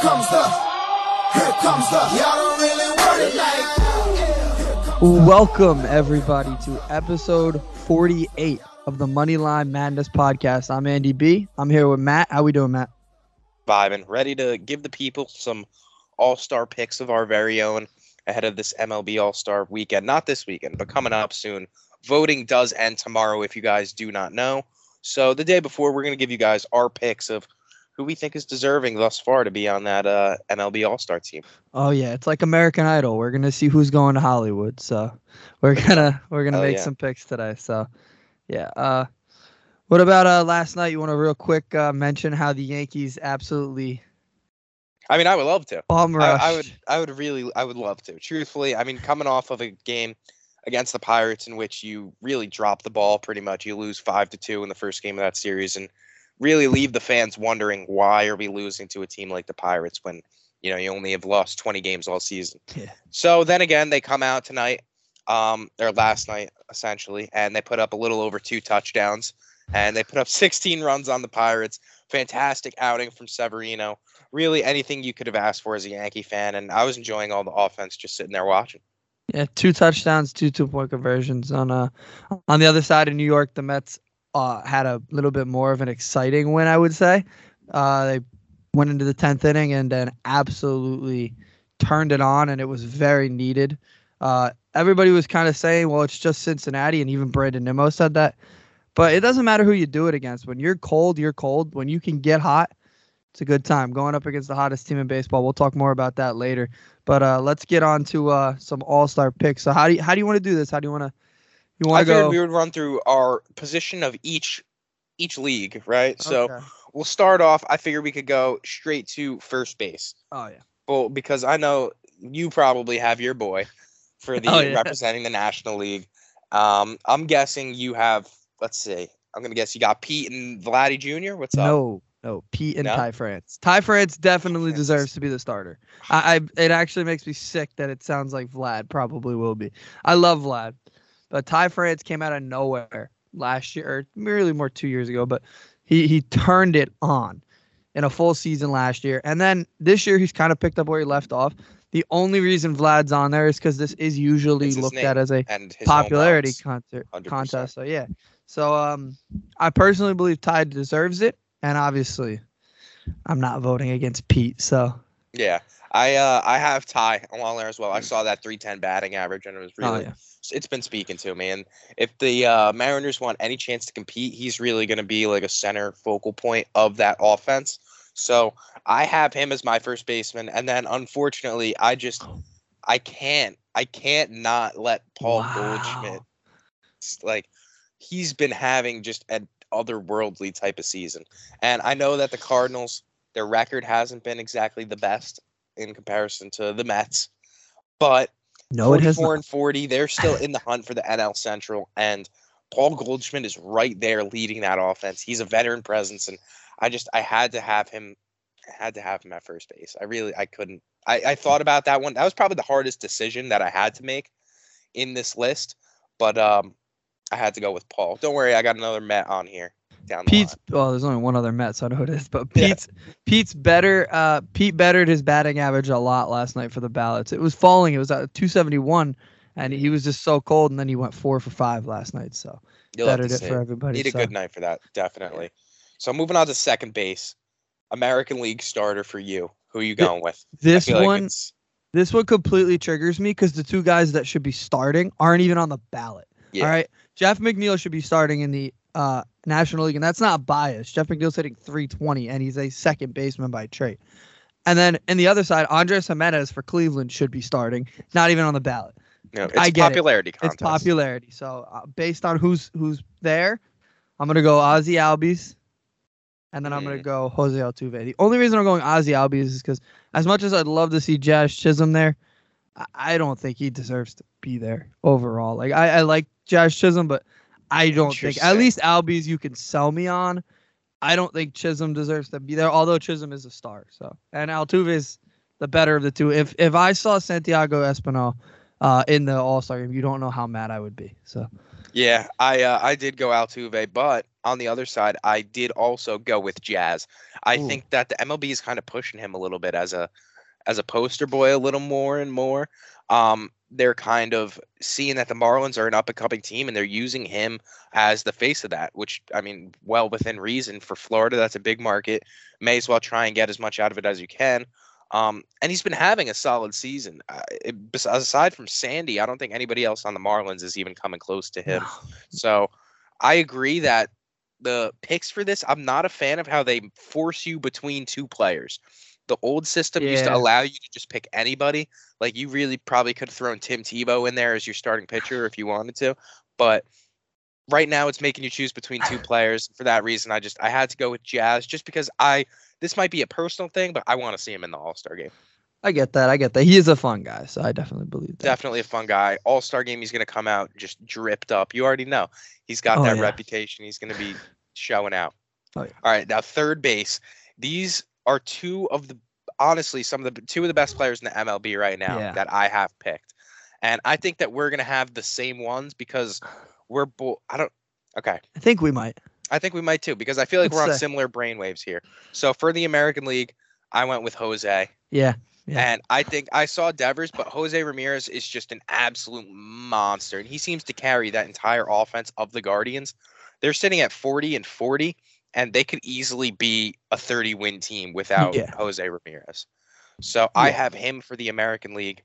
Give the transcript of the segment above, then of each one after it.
comes the, here comes the, y'all don't really want it like. Welcome everybody to episode 48 of the Moneyline Madness podcast. I'm Andy B. I'm here with Matt. How we doing, Matt? vibing, ready to give the people some all star picks of our very own ahead of this MLB All Star weekend. Not this weekend, but coming up soon. Voting does end tomorrow, if you guys do not know. So the day before, we're going to give you guys our picks of who we think is deserving thus far to be on that uh, MLB All Star team. Oh yeah, it's like American Idol. We're gonna see who's going to Hollywood. So we're gonna we're gonna Hell make yeah. some picks today. So yeah. Uh, what about uh last night? You want to real quick uh, mention how the Yankees absolutely I mean, I would love to. bum I. I would, I would really, I would love to. Truthfully, I mean, coming off of a game against the Pirates in which you really drop the ball pretty much, you lose five to two in the first game of that series, and really leave the fans wondering why are we losing to a team like the Pirates when you know you only have lost 20 games all season. Yeah. So then again, they come out tonight, um, or last night essentially, and they put up a little over two touchdowns, and they put up 16 runs on the Pirates. Fantastic outing from Severino really anything you could have asked for as a Yankee fan, and I was enjoying all the offense just sitting there watching. Yeah, two touchdowns, two two point conversions. On uh on the other side of New York, the Mets uh had a little bit more of an exciting win, I would say. Uh they went into the tenth inning and then absolutely turned it on and it was very needed. Uh everybody was kind of saying, well, it's just Cincinnati, and even Brandon Nimmo said that. But it doesn't matter who you do it against. When you're cold, you're cold. When you can get hot, it's a good time. Going up against the hottest team in baseball. We'll talk more about that later. But uh, let's get on to uh, some All Star picks. So how do you, how do you want to do this? How do you want to you I want to figured go? we would run through our position of each each league, right? So we'll start off. I figure we could go straight to first base. oh yeah, Well, because I know you probably have your boy for the Oh, yeah. representing the National League. Um, I'm guessing you have. Let's see. I'm gonna guess you got Pete and Vladdy Jr. What's up? no, no, Pete and No? Ty France. Ty France definitely France. deserves to be the starter. I, I it actually makes me sick that it sounds like Vlad probably will be. I love Vlad, but Ty France came out of nowhere last year, or really more two years ago, but he he turned it on in a full season last year, and then this year he's kind of picked up where he left off. The only reason Vlad's on there is because this is usually looked at as a popularity concert 100%. contest. So yeah. So um I personally believe Ty deserves it. And obviously I'm not voting against Pete. So Yeah, I uh I have Ty along there as well. I saw that 310 batting average and it was oh really yeah. It's been speaking to me. And if the uh, Mariners want any chance to compete, he's really going to be like a center focal point of that offense. So I have him as my first baseman, and then unfortunately, I just I can't I can't not let Paul Goldschmidt like he's been having just an otherworldly type of season. And I know that the Cardinals, their record hasn't been exactly the best in comparison to the Mets, but No, it has 44 and 40, they're still in the hunt for the NL Central. And Paul Goldschmidt is right there leading that offense. He's a veteran presence, and I just I had to have him had to have him at first base. I really I couldn't I, I thought about that one. That was probably the hardest decision that I had to make in this list, but um I had to go with Paul. Don't worry, I got another Met on here down the Pete's line. well, there's only one other Met, so I know who it is. But Yeah. Pete's Pete's better. Uh, Pete bettered his batting average a lot last night for the ballots. It was falling. It was at 271, and he was just so cold. And then he went four for five last night. So You'll bettered it for everybody. Need a good night for that, definitely. So moving on to second base, American League starter for you. Who are you going with? This feel like one, this one completely triggers me because the two guys that should be starting aren't even on the ballot. Yeah. All right, Jeff McNeil should be starting in the uh, National League, and that's not biased. Jeff McNeil's hitting 320, and he's a second baseman by trade. And then in the other side, Andres Gimenez for Cleveland should be starting, not even on the ballot. No, it's I get it. popularity contest. It's popularity. So uh, based on who's who's there, I'm gonna go Ozzy Albies, and then I'm gonna Mm. go Jose Altuve. The only reason I'm going Ozzy Albies is because as much as I'd love to see Josh Chisholm there, I, I don't think he deserves to be there overall. Like I, I like Josh Chisholm, but I don't think at least Albies you can sell me on. I don't think Chisholm deserves to be there, although Chisholm is a star. So and Altuve is the better of the two. If if I saw Santiago Espinal uh, in the All Star game, you don't know how mad I would be. So Yeah, I uh, I did go Altuve, but on the other side, I did also go with Jazz. I Ooh. think that the MLB is kind of pushing him a little bit as a as a poster boy a little more and more. Um, they're kind of seeing that the Marlins are an up and coming team, and they're using him as the face of that. Which I mean, well within reason for Florida. That's a big market. May as well try and get as much out of it as you can. Um, and he's been having a solid season. Uh, it- aside from Sandy, I don't think anybody else on the Marlins is even coming close to him. So I agree that the picks for this, I'm not a fan of how they force you between two players. The old system used to allow you to just pick anybody. Like you really probably could have thrown Tim Tebow in there as your starting pitcher if you wanted to. But right now it's making you choose between two players. For that reason, I just I had to go with Jazz just because I this might be a personal thing, but I want to see him in the All Star game. I get that. I get that. He is a fun guy, so I definitely believe that. Definitely a fun guy. All Star game, he's gonna come out just dripped up. You already know he's got Oh, that yeah. reputation. He's gonna be showing out. Oh, yeah. All right, now third base. These are two of the honestly some of the two of the best players in the MLB right now Yeah. that I have picked, and I think that we're gonna have the same ones because we're both. I don't. Okay, I think we might. I think we might too because I feel like Let's we're on say. similar brainwaves here. So for the American League, I went with Jose. Yeah. Yeah. And I think I saw Devers, but Jose Ramirez is just an absolute monster. And he seems to carry that entire offense of the Guardians. They're sitting at 40 and 40, and they could easily be a 30 win team without Yeah. Jose Ramirez. So I have him for the American League.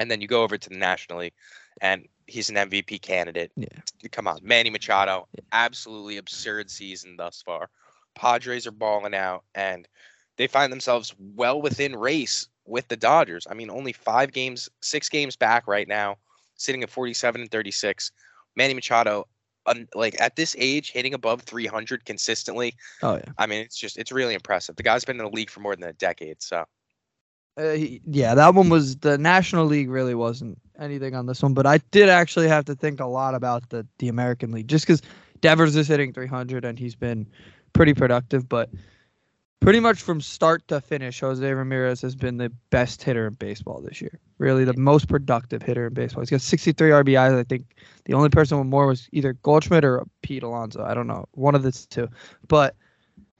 And then you go over to the National League, and he's an MVP candidate. Yeah. Come on, Manny Machado, absolutely absurd season thus far. Padres are balling out, and they find themselves well within race with the Dodgers. I mean, only five games, six games back right now, sitting at 47 and 36. Manny Machado, un, like at this age, hitting above 300 consistently. Oh yeah. I mean, it's just it's really impressive. The guy's been in the league for more than a decade. So Uh, he- yeah, that one was the National League. Really wasn't anything on this one, but I did actually have to think a lot about the the American League, just because Devers is hitting 300 and he's been pretty productive. But pretty much from start to finish, Jose Ramirez has been the best hitter in baseball this year. Really, the most productive hitter in baseball. He's got 63 RBIs. I think the only person with more was either Goldschmidt or Pete Alonso. I don't know, one of the two, but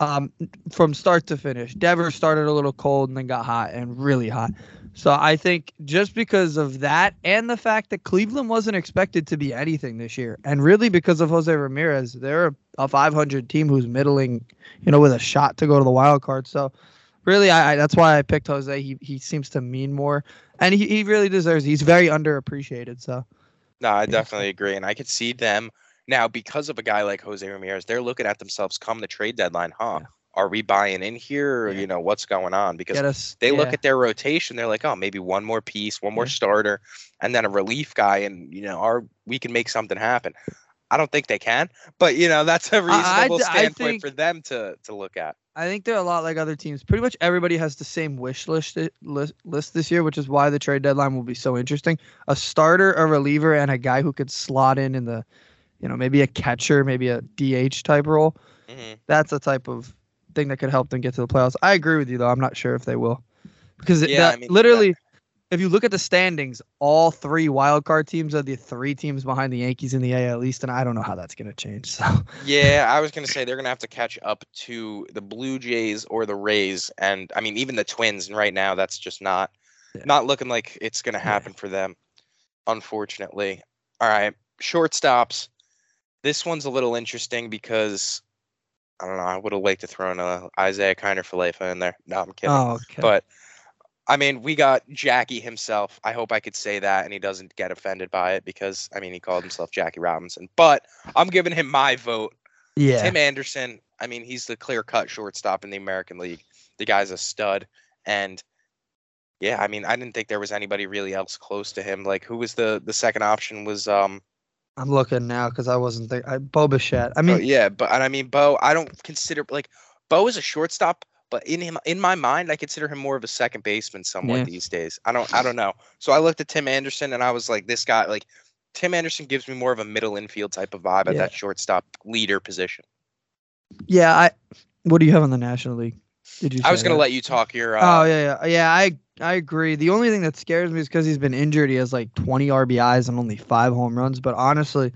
um, from start to finish. Devers started a little cold and then got hot and really hot. So I think just because of that and the fact that Cleveland wasn't expected to be anything this year, and really because of Jose Ramirez, they're a 500 team who's middling, you know, with a shot to go to the wild card. So really, I, I that's why I picked Jose. He he seems to mean more, and he, he really deserves. He's very underappreciated. So no, I definitely agree, and I could see them now because of a guy like Jose Ramirez. They're looking at themselves come the trade deadline, huh? Yeah. Are we buying in here, or Yeah. you know what's going on? Because us. they look at their rotation they're like oh maybe one more piece one more Yeah. starter and then a relief guy and you know our we can make something happen i don't think they can but you know that's a reasonable d- I standpoint think- for them to to look at I think they're a lot like other teams. Pretty much everybody has the same wish list, eh, list list this year, which is why the trade deadline will be so interesting. A starter, a reliever, and a guy who could slot in in the, you know, maybe a catcher, maybe a DH type role. Mhm. That's a type of thing that could help them get to the playoffs. I agree with you though. I'm not sure if they will, because Yeah, that- I mean, literally, if you look at the standings, all three wild card teams are the three teams behind the Yankees in the AL East, and I don't know how that's going to change. So yeah i was going to say they're going to have to catch up to the blue jays or the rays and i mean even the twins and right now that's just not Yeah. not looking like it's going to Yeah. happen for them unfortunately all right shortstops this one's a little interesting because i don't know i would have liked to throw in a isiah kiner-falefa in there no i'm kidding oh, okay. but I mean, we got Jackie himself. I hope I could say that and he doesn't get offended by it because I mean he called himself Jackie Robinson. But I'm giving him my vote. yeah, Tim Anderson, I mean, he's the clear cut shortstop in the American League. The guy's a stud. And yeah, I mean, I didn't think there was anybody really else close to him. Like who was the the second option was um I'm looking now because I wasn't there. I, Bo Bichette. I oh, mean, yeah, but and I mean Bo, I don't consider like Bo is a shortstop, but in him in my mind, I consider him more of a second baseman somewhat Yeah. these days. I don't I don't know. So I looked at Tim Anderson and I was like, this guy like Tim Anderson gives me more of a middle infield type of vibe at that shortstop leader position. yeah. I. What do you have on the National League? Did you? I was gonna let you talk your uh, Oh yeah, yeah, yeah. I I agree. The only thing that scares me is because he's been injured. He has like 20 RBIs and only five home runs. But honestly,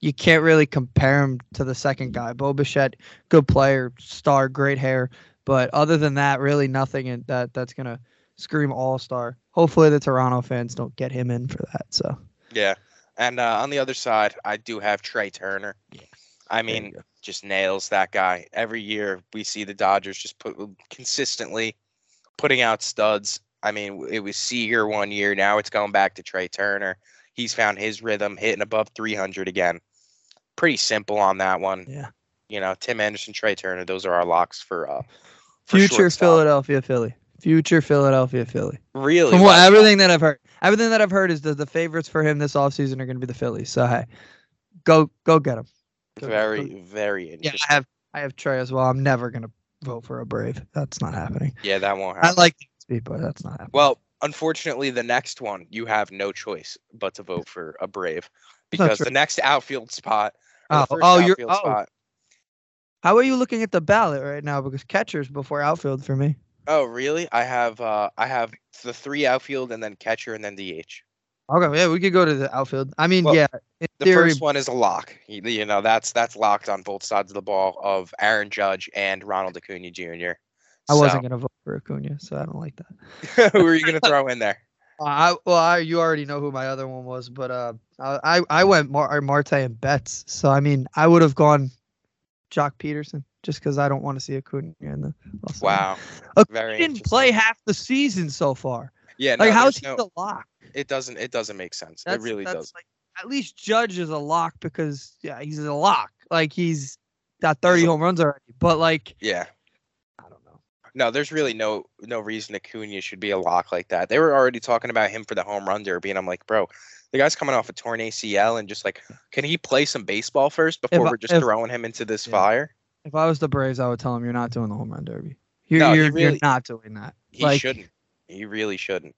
you can't really compare him to the second guy. Bo Bichette, good player, star, great hair, but other than that, really nothing in that that's gonna scream all star. Hopefully, the Toronto fans don't get him in for that. So Yeah. And uh, on the other side, I do have Trea Turner. Yeah. I mean, just nails that guy. Every year we see the Dodgers just put consistently putting out studs. I mean, it was Seager one year. Now it's going back to Trea Turner. He's found his rhythm, hitting above 300 again. Pretty simple on that one. yeah, You know, Tim Anderson, Trea Turner. Those are our locks for uh for future. Philadelphia Philly, future Philadelphia Philly. Really, From what well everything that I've heard, everything that I've heard is that the favorites for him this offseason are going to be the Phillies. So hey, go go get him. Very, very Yeah. I have I have Trea as well. I'm never going to vote for a Brave. That's not happening. yeah, that won't happen. I like Speed, but that's not happening. Well, unfortunately, the next one you have no choice but to vote for a Brave because the next outfield spot. Oh, oh, you're- oh. spot. How are you looking at the ballot right now? Because catchers before outfield for me. Oh, really? I have uh I have the three outfield and then catcher and then DH. Okay, yeah, we could go to the outfield. I mean, Well, yeah, The theory, first one is a lock. You, you know, that's that's locked on both sides of the ball of Aaron Judge and Ronald Acuna Jr. I wasn't gonna vote for Acuna, so I don't like that. who are you gonna throw in there? Uh, I well, I, you already know who my other one was, but uh, I I, went Mar- Marte and Betts. So I mean, I would have gone Joc Pederson just because I don't want to see Acuna in the. Wow. Acuna very didn't play half the season so far. Yeah, no, Like, how's he no, the lock? It doesn't it doesn't make sense. That's, it really that's does. Like, at least Judge is a lock because yeah, he's a lock. Like he's got 30 home runs already. But like, Yeah. I don't know. No, there's really no no reason Acuna should be a lock like that. They were already talking about him for the home run derby, and I'm like, bro, the guy's coming off a torn ACL, and just like, can he play some baseball first before I- we're just if- throwing him into this Yeah. fire? If I was the Braves, I would tell him you're not doing the home run derby. You're No, you're, really- you're not doing that. He like, shouldn't. He really shouldn't.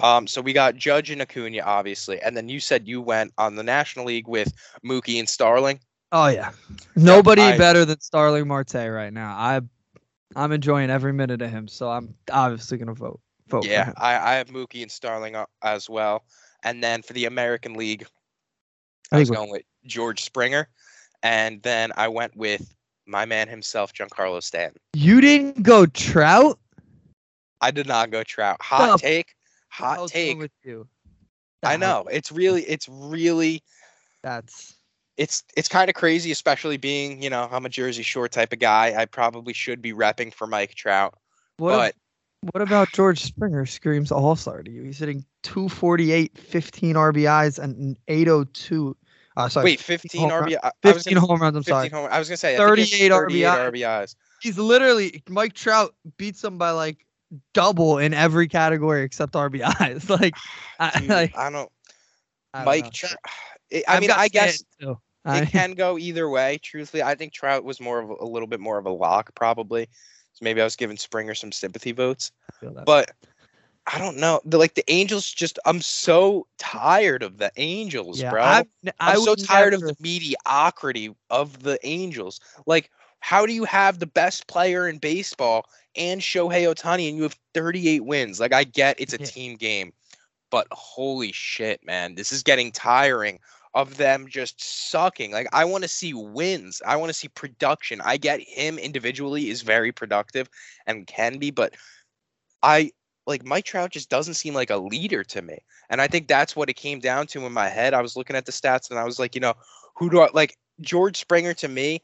Um, so we got Judge and Acuna, obviously, and then you said you went on the National League with Mookie and Starling. Oh yeah, nobody I- better than Starling Marte right now. I I'm enjoying every minute of him, so I'm obviously gonna vote vote for Yeah. I, I have Mookie and Starling as well. And then for the American League, I I was going with George Springer, and then I went with my man himself, Giancarlo Stanton. You didn't go Trout. I did not go Trout. Hot The take. Hot take. with you? I know. It's really it's really That's it's it's kind of crazy, especially being, you know, I'm a Jersey Shore type of guy. I probably should be repping for Mike Trout. what. but what about George Springer screams All Star to you? He's hitting 248, 15 RBIs, and 802. Uh, sorry, wait, 15 home run- RBI. I, I was 15 home runs. I'm 15 sorry. home, I was gonna say I think he has 38 38 RBI. RBIs. He's literally Mike Trout beats him by like double in every category except RBIs. like, I, Dude, like I don't. I don't Mike know. Trout. I I've mean, I guess Stanton, too. I- it can go either way. Truthfully, I think Trout was more of a, a little bit more of a lock, probably. So maybe I was giving Springer some sympathy votes, but I don't know. The like the Angels, just I'm so tired of the Angels, yeah, bro. I've I'm, so tired never- of the mediocrity of the Angels. Like, how do you have the best player in baseball and Shohei Ohtani, and you have 38 wins? Like, I get it's a Yeah. team game, but holy shit, man, this is getting tiring of them just sucking. Like, I want to see wins. I want to see production. I get him individually is very productive and can be, but I like Mike Trout just doesn't seem like a leader to me. And I think that's what it came down to in my head. I was looking at the stats and I was like, you know, who do I like? George Springer to me,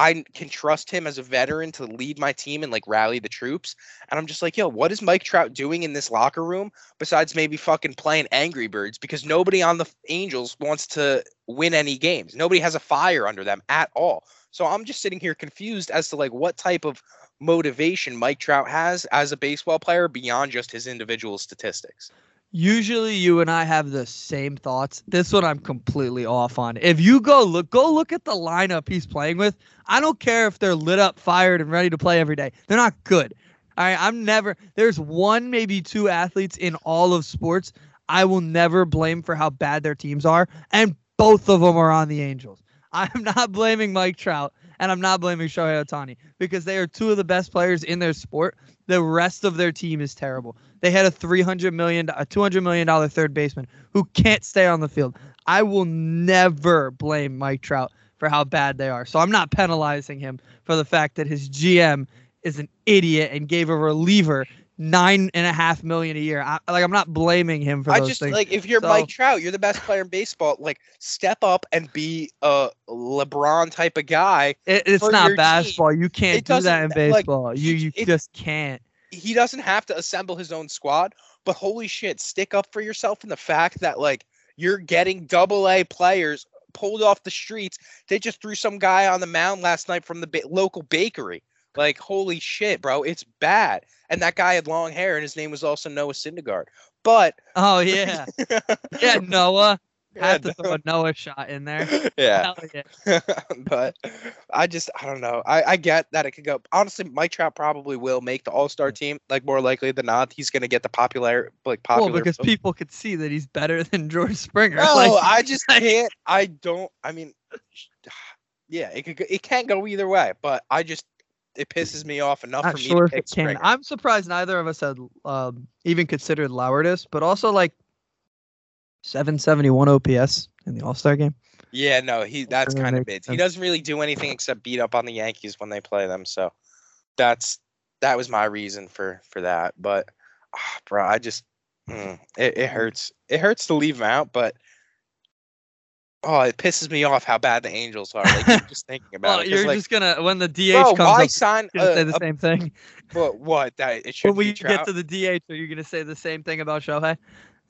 I can trust him as a veteran to lead my team and like rally the troops. And I'm just like, yo, what is Mike Trout doing in this locker room besides maybe fucking playing Angry Birds? Because nobody on the Angels wants to win any games. Nobody has a fire under them at all. So I'm just sitting here confused as to like what type of motivation Mike Trout has as a baseball player beyond just his individual statistics. Usually, you and I have the same thoughts. This one I'm completely off on. If you go look, go look at the lineup he's playing with. I don't care if they're lit up, fired, and ready to play every day. They're not good. All right, I'm never. There's one, maybe two athletes in all of sports I will never blame for how bad their teams are, and both of them are on the Angels. I'm not blaming Mike Trout, and I'm not blaming Shohei Ohtani because they are two of the best players in their sport. The rest of their team is terrible. They had a 300 million, a 200 million dollar third baseman who can't stay on the field. I will never blame Mike Trout for how bad they are. So I'm not penalizing him for the fact that his GM is an idiot and gave a reliever nine and a half million a year. I, like I'm not blaming him for I those just things. like if you're So- Mike Trout, you're the best player in baseball. Like step up and be a LeBron type of guy. It, it's not basketball. You can't It do that in doesn't- like, baseball. you you it- just can't. He doesn't have to assemble his own squad, but holy shit, stick up for yourself in the fact that like you're getting double A players pulled off the streets. They just threw some guy on the mound last night from the ba- local bakery. Like holy shit, bro, it's bad. And that guy had long hair, and his name was also Noah Syndergaard. But Oh yeah, yeah. Noah Have to throw a Noah shot in there. yeah. Yeah. but I just I don't know. I, I get that it could go. Honestly, Mike Trout probably will make the All Star team. Like more likely than not, he's gonna get the popular like popular. Well, because vote. people could see that he's better than George Springer. No, Like, I just can't. I don't. I mean, yeah, it could. It can't go either way. But I just it pisses me off enough not for me sure to pick. Springer. I'm surprised neither of us had um, even considered Lauertis, but also like 771 OPS in the All Star game. Yeah, no, he that's kind of makes mid. He doesn't really do anything except beat up on the Yankees when they play them. So that's that was my reason for for that. But ah, bro, I just mm, it, it hurts. It hurts to leave him out, but oh, it pisses me off how bad the Angels are. Like even just thinking about Well, it. 'cause, you're like, just gonna when the DH bro, comes why up, sign you're gonna say the a, same thing. But what that it should When we be get to the DH, are you gonna say the same thing about Shohei?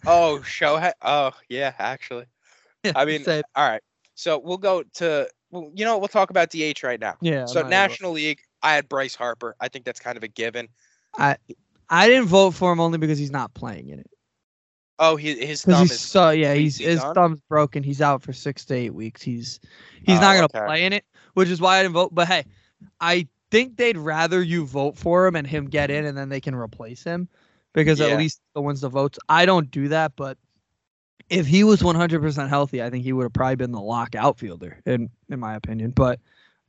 Oh, Shohei. Oh, yeah, actually. I mean, Say- all right. So we'll go to. Well, you know, we'll talk about DH right now. yeah. so. National League, I had Bryce Harper. I think that's kind of a given. I I didn't vote for him only because he's not playing in it. Oh, he, his thumb he's is. so yeah, is he's his done? thumb's broken. He's out for six to eight weeks. He's he's Oh, not gonna okay. play in it, which is why I didn't vote. But hey, I think they'd rather you vote for him and him get in, and then they can replace him because Yeah. at least the wins the votes. I don't do that, but if he was 100% healthy, I think he would have probably been the lock outfielder in in my opinion. But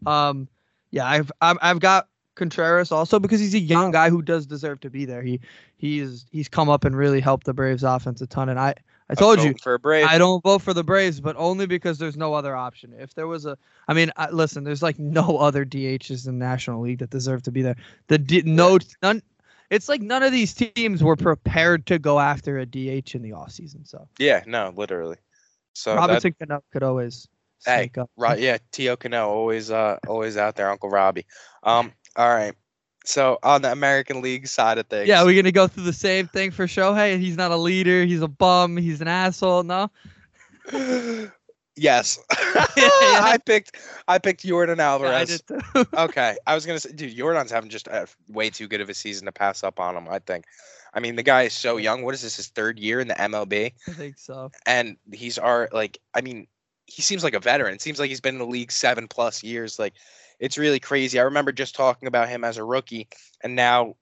um, yeah, I've I've, I've got Contreras also because he's a young guy who does deserve to be there. He he's he's come up and really helped the Braves offense a ton. And I I told you for a Brave. I don't vote for the Braves, but only because there's no other option. If there was a, I mean, I, listen, there's like no other DHs in the National League that deserve to be there. The D, no none. It's like none of these teams were prepared to go after a DH in the offseason. So Yeah, no, literally. So that, Robinson Cano could always Hey, up. right, yeah, Tio Cano always, uh, always out there, Uncle Robbie. Um, all right. So on the American League side of things, Yeah, we're gonna go through the same thing for Shohei. He's not a leader. He's a bum. He's an asshole. No. yes, I picked, I picked Jordan Yeah, I Alvarez. did too. okay, I was gonna say, dude, Jordan's having just way too good of a season to pass up on him. I think. I mean, the guy is so young. What is this? His third year in the MLB, I think so. and he's our like. I mean, he seems like a veteran. It seems like he's been in the league seven plus years. Like, it's really crazy. I remember just talking about him as a rookie, and now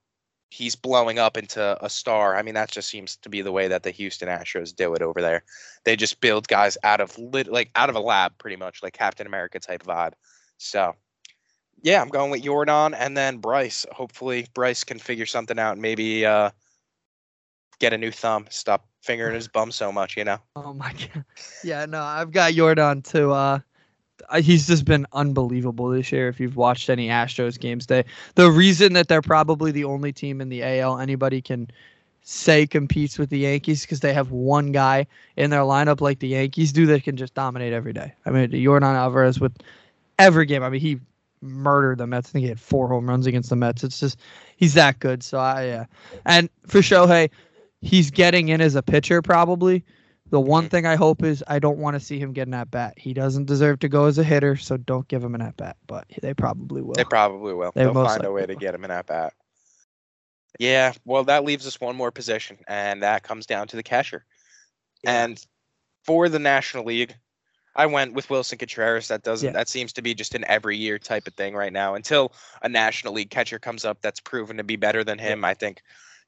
he's blowing up into a star. I mean, that just seems to be the way that the Houston Astros do it over there. They just build guys out of lit, like out of a lab, pretty much like Captain America type vibe. So, yeah, I'm going with Jordan and then Bryce. Hopefully, Bryce can figure something out and maybe uh, get a new thumb. Stop fingering his bum so much, you know. Oh my god. Yeah, no, I've got Jordan too. Uh he's just been unbelievable this year. If you've watched any Astros games, they the reason that they're probably the only team in the AL anybody can say competes with the Yankees because they have one guy in their lineup like the Yankees do that can just dominate every day. I mean, Jordan Alvarez with every game. I mean, he murdered the Mets. I think he had four home runs against the Mets. It's just he's that good. So I yeah. And for Shohei, he's getting in as a pitcher probably. The one Mhm. thing I hope is I don't want to see him get an at bat. He doesn't deserve to go as a hitter, so don't give him an at bat. But they probably will. They probably will. They They'll most find a way likely to will. get him in at bat. Yeah, well, that leaves us one more position, and that comes down to the catcher. Yeah. And for the National League, I went with Willson Contreras. That doesn't. Yeah. That seems to be just an every year type of thing right now. Until a National League catcher comes up that's proven to be better than him, I think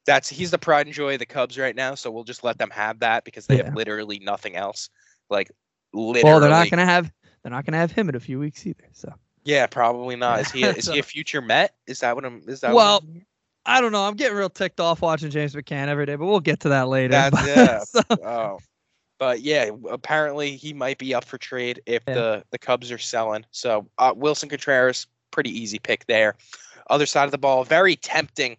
that's he's the pride and joy of the Cubs right now. So we'll just let them have that because they Yeah. have literally nothing else. Like literally. well, they're not gonna have they're not gonna have him in a few weeks either. So Yeah, probably not. Is he? A, is he a future Met? Is that what I'm? Is that? what well, I'm- I don't know. I'm getting real ticked off watching James McCann every day, but we'll get to that later. That's- But- yeah. so- Oh, But yeah, apparently he might be up for trade if Yeah. the the Cubs are selling. So uh, Willson Contreras, pretty easy pick there. Other side of the ball, very tempting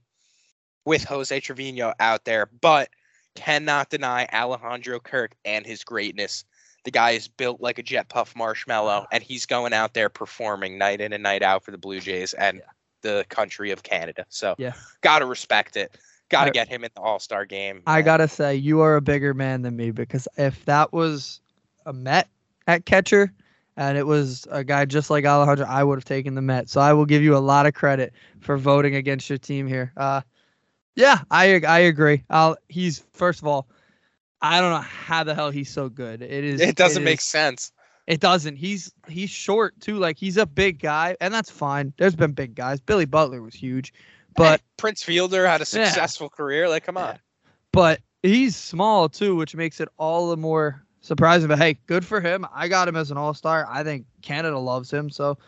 with Jose Trevino out there, but cannot deny Alejandro Kirk and his greatness. The guy is built like a jet puff marshmallow, and he's going out there performing night in and night out for the Blue Jays and Yeah. the country of Canada. So Yeah. gotta respect it. Gotta I- get him in the All Star game. I and- gotta say, you are a bigger man than me because if that was a Met at catcher and it was a guy just like Alejandro, I would have taken the Met. So I will give you a lot of credit for voting against your team here. Uh, yeah, I I agree. I'll, he's first of all, I don't know how the hell he's so good. It is. It doesn't it make is- sense. It doesn't. He's he's short too. Like he's a big guy, and that's fine. There's been big guys. Billy Butler was huge, but Hey, Prince Fielder had a Yeah. successful career. Like, come Yeah. on. but he's small too, which makes it all the more surprising. But hey, good for him. I got him as an all star. I think Canada loves him. So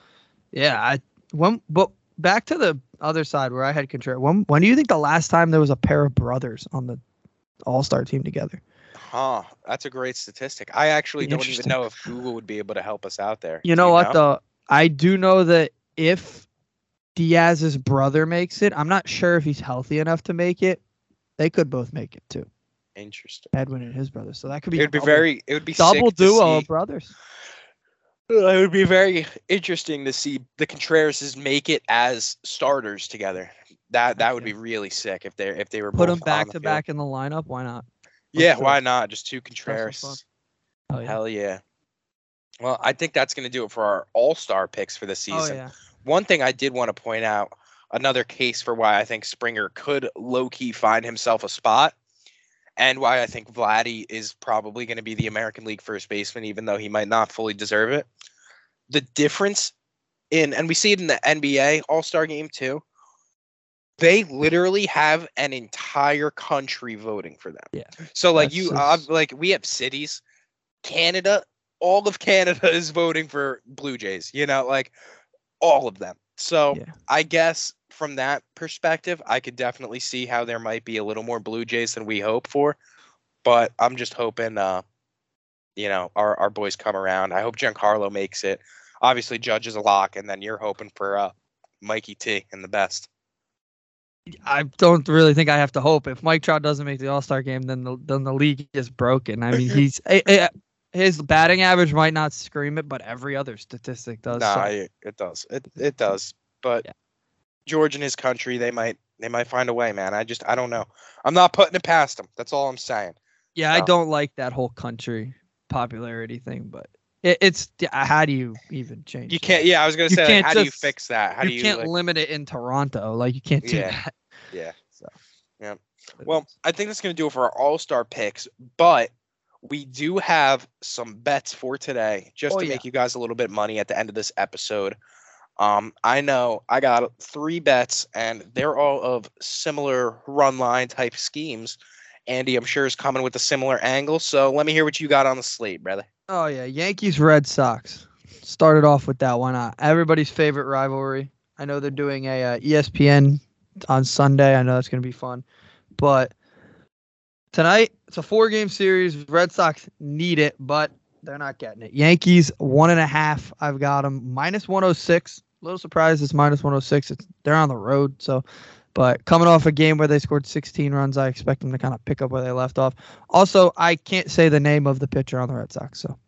yeah, I when but back to the other side where I had Contreras. When when do you think the last time there was a pair of brothers on the all star team together? Huh. That's a great statistic. I actually don't even know if Google would be able to help us out there. You Do know what though? I do know that if Diaz's brother makes it, I'm not sure if he's healthy enough to make it. They could both make it too. Interesting. Edwin and his brother. So that could be It would be very. It would be double duo see- of brothers. It would be very interesting to see the Contrerases make it as starters together. That that would be really sick if they if they were Put them back to field. back in the lineup. Why not? Yeah, sure. why not? Just two. Contreras. Oh yeah. Hell yeah. Well, I think that's going to do it for our All Star picks for the Oh season. yeah. One thing I did want to point out, another case for why I think Springer could low key find himself a spot, and why I think Vladdy is probably going to be the American League first baseman, even though he might not fully deserve it. The difference in, and we see it in the NBA All Star game too, they literally have an entire country voting for them. Yeah. So, like, That's you, just- uh, like, we have cities, Canada, all of Canada is voting for Blue Jays, you know, like, all of them. So, Yeah. I guess from that perspective, I could definitely see how there might be a little more Blue Jays than we hope for. But I'm just hoping, uh, you know, our, our boys come around. I hope Giancarlo makes it. Obviously, Judge is a lock, and then you're hoping for uh, Mikey T and the best. I don't really think I have to hope. If Mike Trout doesn't make the All Star game, then the then the league is broken. I mean, he's eh, eh, his batting average might not scream it, but every other statistic does. No, so- I, it does. It it does. But Yeah. George and his country, they might they might find a way, man. I just I don't know. I'm not putting it past them. That's all I'm saying. yeah, I don't like that whole country popularity thing, but it, it's how do you even change? You can't. Yeah, I was gonna You say, like, how do you fix that? How you do you? can't like- limit it in Toronto. Like you can't do Yeah. that. yeah. So, Yeah. Well, I think that's going to do it for our All Star picks, but we do have some bets for today just Oh, to yeah. make you guys a little bit money at the end of this episode. Um, I know I got three bets, and they're all of similar run line type schemes. Andy, I'm sure, is coming with a similar angle. So let me hear what you got on the slate, brother. Oh yeah, Yankees Red Sox. Started off with that. Why not? Everybody's favorite rivalry. I know they're doing a uh, ESPN on Sunday. I know that's gonna be fun, but tonight it's a four-game series. Red Sox need it, but they're not getting it. Yankees one and a half. I've got them minus 106. Little surprised it's minus 106. It's they're on the road, so. But coming off a game where they scored 16 runs, I expect them to kind of pick up where they left off. Also, I can't say the name of the pitcher on the Red Sox, so.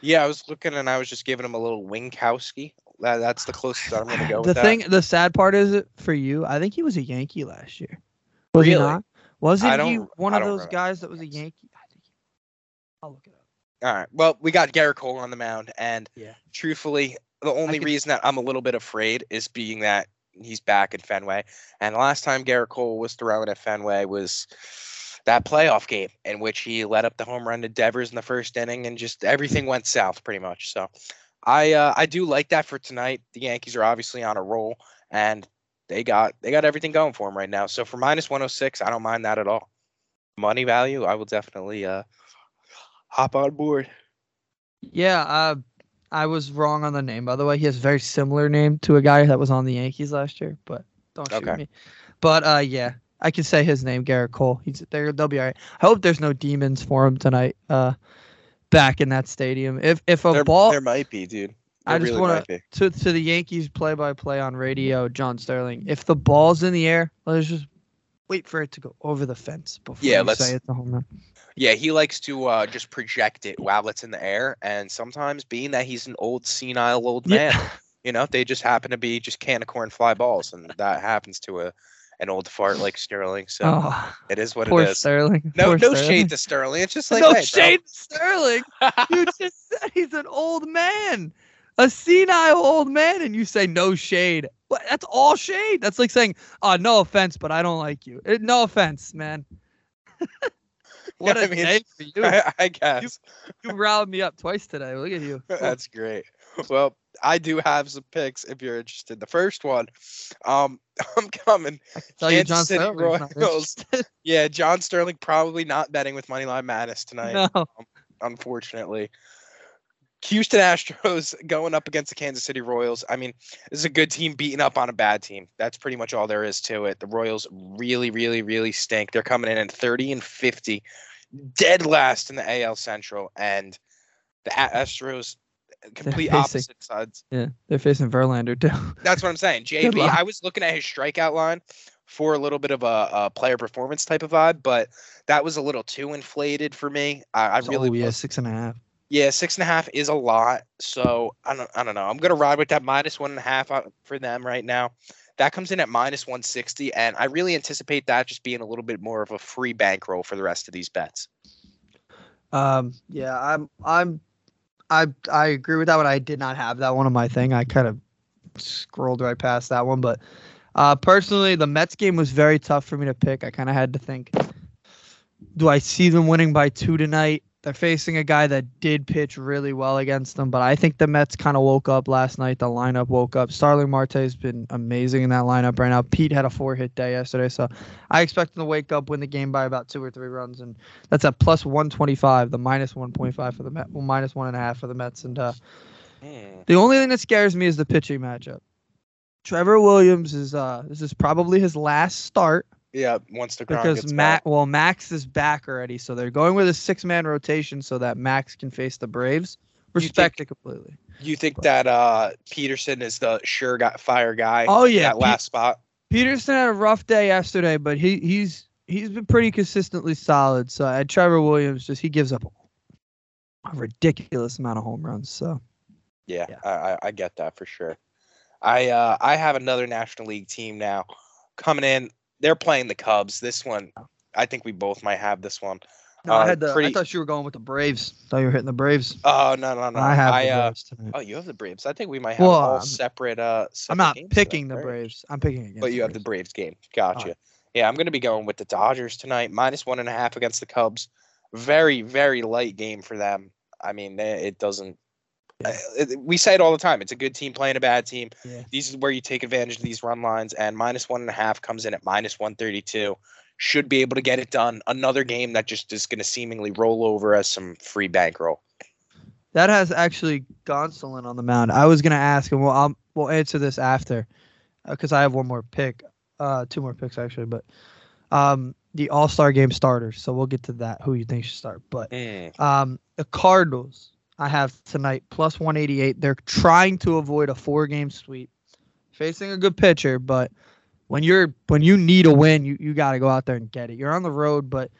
Yeah, I was looking, and I was just giving him a little Winckowski. That, that's the closest I'm going to go the with that. thing, the sad part is for you. I think he was a Yankee last year. Was he Really? not? Wasn't he one of those guys that was a Yankee? I think. I'll look it up. All right. Well, we got Gerrit Cole on the mound, and Yeah. truthfully, the only could- reason that I'm a little bit afraid is being that he's back in Fenway. And the last time Gerrit Cole was throwing at Fenway was that playoff game in which he led up the home run to Devers in the first inning, and just everything went south pretty much. So, I uh, I do like that for tonight. The Yankees are obviously on a roll, and they got they got everything going for them right now. So for minus 106, I don't mind that at all. Money value, I will definitely uh hop on board. Yeah, uh, I was wrong on the name. By the way, he has a very similar name to a guy that was on the Yankees last year. But don't shoot Okay. me. But uh, yeah, I can say his name, Gerrit Cole. He's there. They'll be all right. I hope there's no demons for him tonight. Uh, back in that stadium. If if a there, ball there might be, dude. I just really wanna- to to the Yankees play by play on radio, John Sterling. If the ball's in the air, let's just wait for it to go over the fence before Yeah, you let's- say it's a home run. Yeah, he likes to uh, just project it while it's in the air, and sometimes, being that he's an old senile old man, Yeah. you know, they just happen to be just can of corn fly balls, and that happens to a an old fart like Sterling. So Oh, it is what it is. Sterling. No, Poor no Sterling. shade to Sterling. It's just like no hey, shade to Sterling. You just said he's an old man, a senile old man, and you say no shade. What? That's all shade. That's like saying, "Oh, no offense, but I don't like you." Eh, no offense, man. what a I mean, day for you. I, I guess You riled me up twice today. Look at you. that's great. Well, I do have some picks if you're interested. The first one, um, I'm coming. Tell you, Kansas John City Royals. Yeah, John Sterling probably not betting with Moneyline Madness tonight. no. unfortunately. Houston Astros going up against the Kansas City Royals. I mean, this is a good team beating up on a bad team. That's pretty much all there is to it. The Royals really, really, really stink. They're coming in at 30 and 50, dead last in the AL Central, and the Astros complete facing- opposite sides. Yeah, they're facing Verlander too. That's what I'm saying. JB. I was looking at his strikeout line for a little bit of a, a player performance type of vibe, but that was a little too inflated for me. I, I really oh yeah, six and a half. yeah, six and a half is a lot. So I don't, I don't know. I'm gonna ride with that minus one and a half uh, for them right now. That comes in at minus 160, and I really anticipate that just being a little bit more of a free bankroll for the rest of these bets. Um, yeah, I'm, I'm, I, I agree with that, but I did not have that one on my thing. I kind of scrolled right past that one, but uh, personally, the Mets game was very tough for me to pick. I kind of had to think, do I see them winning by two tonight? They're facing a guy that did pitch really well against them, but I think the Mets kind of woke up last night. The lineup woke up. Starling Marte's been amazing in that lineup right now. Pete had a four hit day yesterday, so I expect them to wake up, win the game by about two or three runs, and that's at plus 125, the minus 1.5 for the Mets, well, minus one and a half for the Mets. And uh, the only thing that scares me is the pitching matchup. Trevor Williams is uh this is probably his last start Yeah, once the ground because gets Matt back. well Max is back already, so they're going with a six man rotation so that Max can face the Braves. You think- Respect it completely. You think that uh Peterson is the sure got fire guy? Oh, yeah, that last spot. Peterson had a rough day yesterday, but he he's he's been pretty consistently solid. So at Trevor Williams, just he gives up a ridiculous amount of home runs. So Yeah, Yeah. I, I I get that for sure. I uh I have another National League team now coming in. They're playing the Cubs. This one, I think we both might have this one. no, I Uh, had the, pretty- I thought you were going with the Braves. thought you were hitting the Braves. Oh no no no! I have the uh, Braves tonight. oh, you have the Braves. I think we might have Well, all I'm- separate. Uh, I'm not picking the Very Braves. I'm picking against. But you have the Braves. Braves game. Gotcha. Yeah, I'm going to be going with the Dodgers tonight, minus one and a half against the Cubs. Very, very light game for them. I mean, it doesn't. Yeah. uh, we say it all the time. It's a good team playing a bad team. Yeah. These is where you take advantage of these run lines, and minus one and a half comes in at minus 132. Should be able to get it done. Another game that just is going to seemingly roll over as some free bankroll. That has actually Gonsolin on the mound. I was gonna ask him. Well, I'll we'll answer this after, because I have one more pick, uh, two more picks actually. But um, the All Star Game starters. So we'll get to that. Who you think should start? But Mm, um, the Cardinals. I have tonight plus 188. They're trying to avoid a four game sweep, facing a good pitcher, but when you're when you need a win, you, you got to go out there and get it. You're on the road, but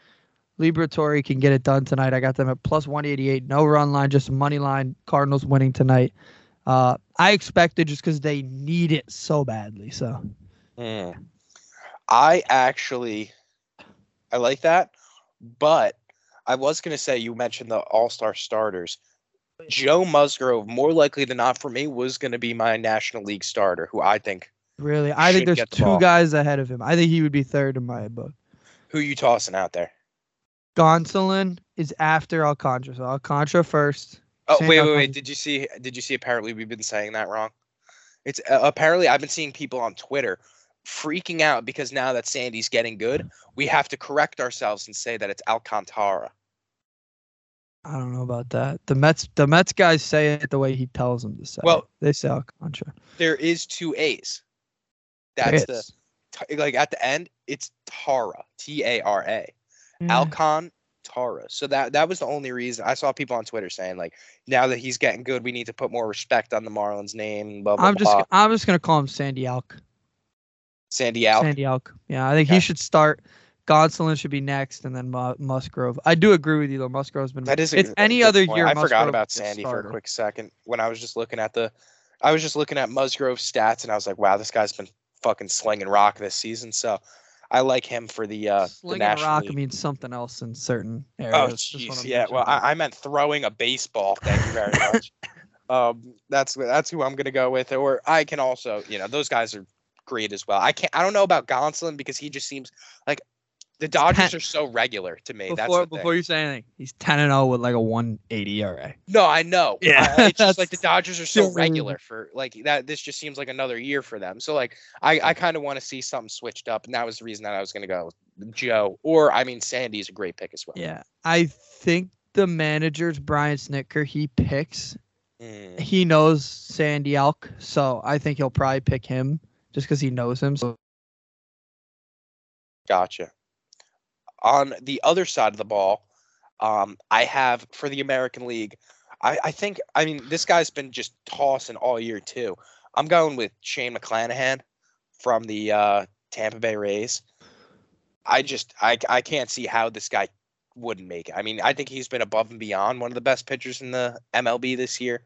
Liberatore can get it done tonight. I got them at plus 188. No run line, just money line. Cardinals winning tonight. Uh, I expected just because they need it so badly. So mm. I actually, I like that, but I was to say you mentioned the All Star starters. Joe Musgrove, more likely than not for me, was going to be my National League starter, who I think. really, I think there's the two ball. guys ahead of him. I think he would be third in my book. Who you tossing out there? Gonsolin is after Alcantara. So Alcantara first. Oh wait, wait, wait! Did you see? Did you see? Apparently, we've been saying that wrong. It's uh, apparently I've been seeing people on Twitter freaking out because now that Sandy's getting good, we have to correct ourselves and say that it's Alcantara. I don't know about that. The Mets, the Mets guys say it the way he tells them to say. Well- it. they say Alcantara. There is two A's. That's the like at the end. It's Tara, T A R A. Mm. Yeah. Alcon Tara. So that that was the only reason I saw people on Twitter saying like, now that he's getting good, we need to put more respect on the Marlins name. Blah blah I'm just blah. I'm just gonna call him Sandy Alk. Sandy out. Sandy Alk. Yeah, I think Okay. he should start. Gonsolin should be next, and then Mu- Musgrove. I do agree with you though. Musgrove's been. That is it's any other point. year. I forgot about Sandy for a quick second when I was just looking at the, I was just looking at Musgrove's stats and I was like, wow, this guy's been fucking slinging rock this season. So I like him for the uh Slinging a National rock League. means something else in certain areas. Oh jeez, yeah. Well. I, I meant throwing a baseball. Thank you very much. um, that's that's who I'm gonna go with. Or I can also, you know, those guys are great as well. I can't. I don't know about Gonsolin because he just seems like the Dodgers are so regular to me. that's before before you say anything, he's ten and zero with like a one eighty ERA. No, I know. Yeah, it's just like the Dodgers are so regular for like that. This just seems like another year for them. So like I, I kind of want to see something switched up, and that was the reason that I was gonna go Joe. Or I mean, Sandy's a great pick as well. Yeah, I think the manager's Brian Snitker. He picks. Mm, He knows Sandy Elk, so I think he'll probably pick him just because he knows him. So gotcha. On the other side of the ball, um, I have for the American League. I, I think I mean this guy's been just tossing all year too. I'm going with Shane McClanahan from the uh, Tampa Bay Rays. I just I I can't see how this guy wouldn't make it. I mean, I think he's been above and beyond one of the best pitchers in the MLB this year.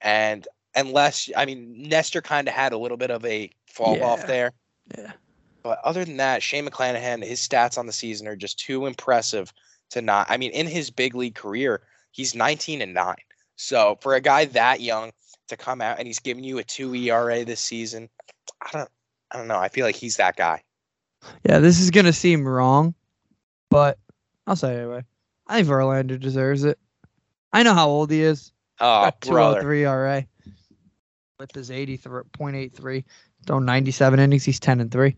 And unless I mean Nestor kind of had a little bit of a fall off there. yeah, But other than that, Shane McClanahan, his stats on the season are just too impressive to not. I mean, in his big league career, he's 19 and 9. So for a guy that young to come out and he's giving you a 2 ERA this season, I don't I don't know. I feel like he's that guy. yeah. This is gonna seem wrong, but I'll say it anyway. I think Verlander deserves it. I know how old he is. Oh, Got brother. 203 RA with his 83.83, thrown 97 innings. He's 10 and 3.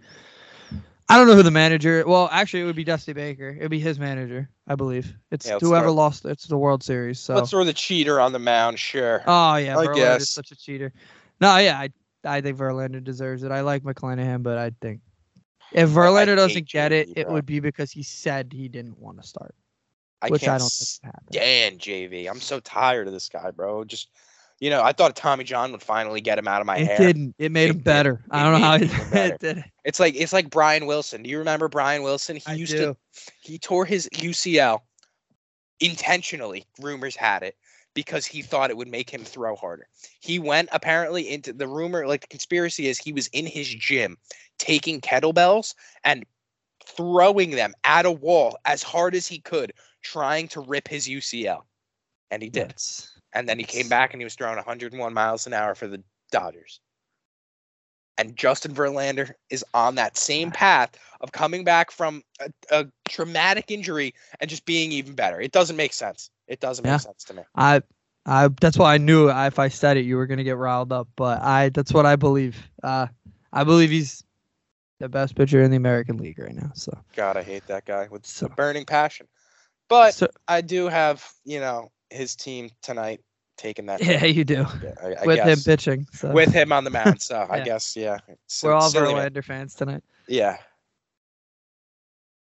I don't know who the manager. Well, actually, it would be Dusty Baker. It would be his manager, I believe. It's Yeah, whoever throw- lost. It's the World Series. So. Let's throw the cheater on the mound, sure. oh yeah, I Verlander's guess. such a cheater. No, yeah, I I think Verlander deserves it. I like McClanahan, but I think if Verlander hate doesn't get it, JV, it bro. would be because he said he didn't want to start, I which can't I don't think would happen. stand JV. I'm so tired of this guy, bro. Just you know, I thought Tommy John would finally get him out of my hair. It hair. didn't. It made It him better. I don't know how it, it did. It's like it's like Brian Wilson. Do you remember Brian Wilson? He I used do. to he tore his UCL intentionally, rumors had it, because he thought it would make him throw harder. He went apparently into the rumor, like the conspiracy is he was in his gym taking kettlebells and throwing them at a wall as hard as he could, trying to rip his UCL. And he did. That's- And then he came back and he was throwing 101 miles an hour for the Dodgers. And Justin Verlander is on that same path of coming back from a, a traumatic injury and just being even better. It doesn't make sense. It doesn't make Yeah. sense to me. I, I. That's why I knew if I said it, you were gonna get riled up. But I. That's what I believe. Uh, I believe he's the best pitcher in the American League right now. So, God, I hate that guy with so, a burning passion. But so I do have, you know, his team tonight taking that. yeah, you do. Yeah, I, I With him pitching. So With him on the mound. So I guess, yeah. we're all silly, man. Verlander fans tonight. Yeah.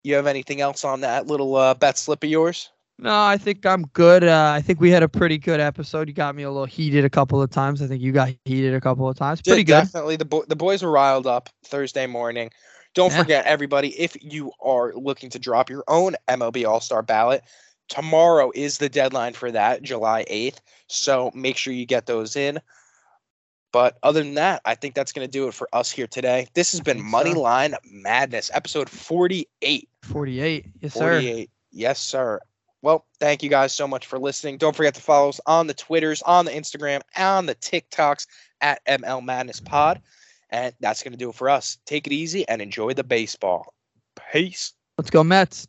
You have anything else on that little uh, bet slip of yours? No, I think I'm good. Uh, I think we had a pretty good episode. You got me a little heated a couple of times. I think you got heated a couple of times. Pretty good. Definitely. The, bo- the boys were riled up Thursday morning. Don't Yeah. forget, everybody, if you are looking to drop your own MLB All Star ballot, tomorrow is the deadline for that, July 8th. So make sure you get those in. But other than that, I think that's going to do it for us here today. This has been think so. Moneyline Madness, episode 48. 48. Yes, sir. 48. Yes, sir. Well, thank you guys so much for listening. Don't forget to follow us on the Twitters, on the Instagram, on the TikToks at ML Madness Pod. And that's going to do it for us. Take it easy and enjoy the baseball. Peace. Let's go, Mets.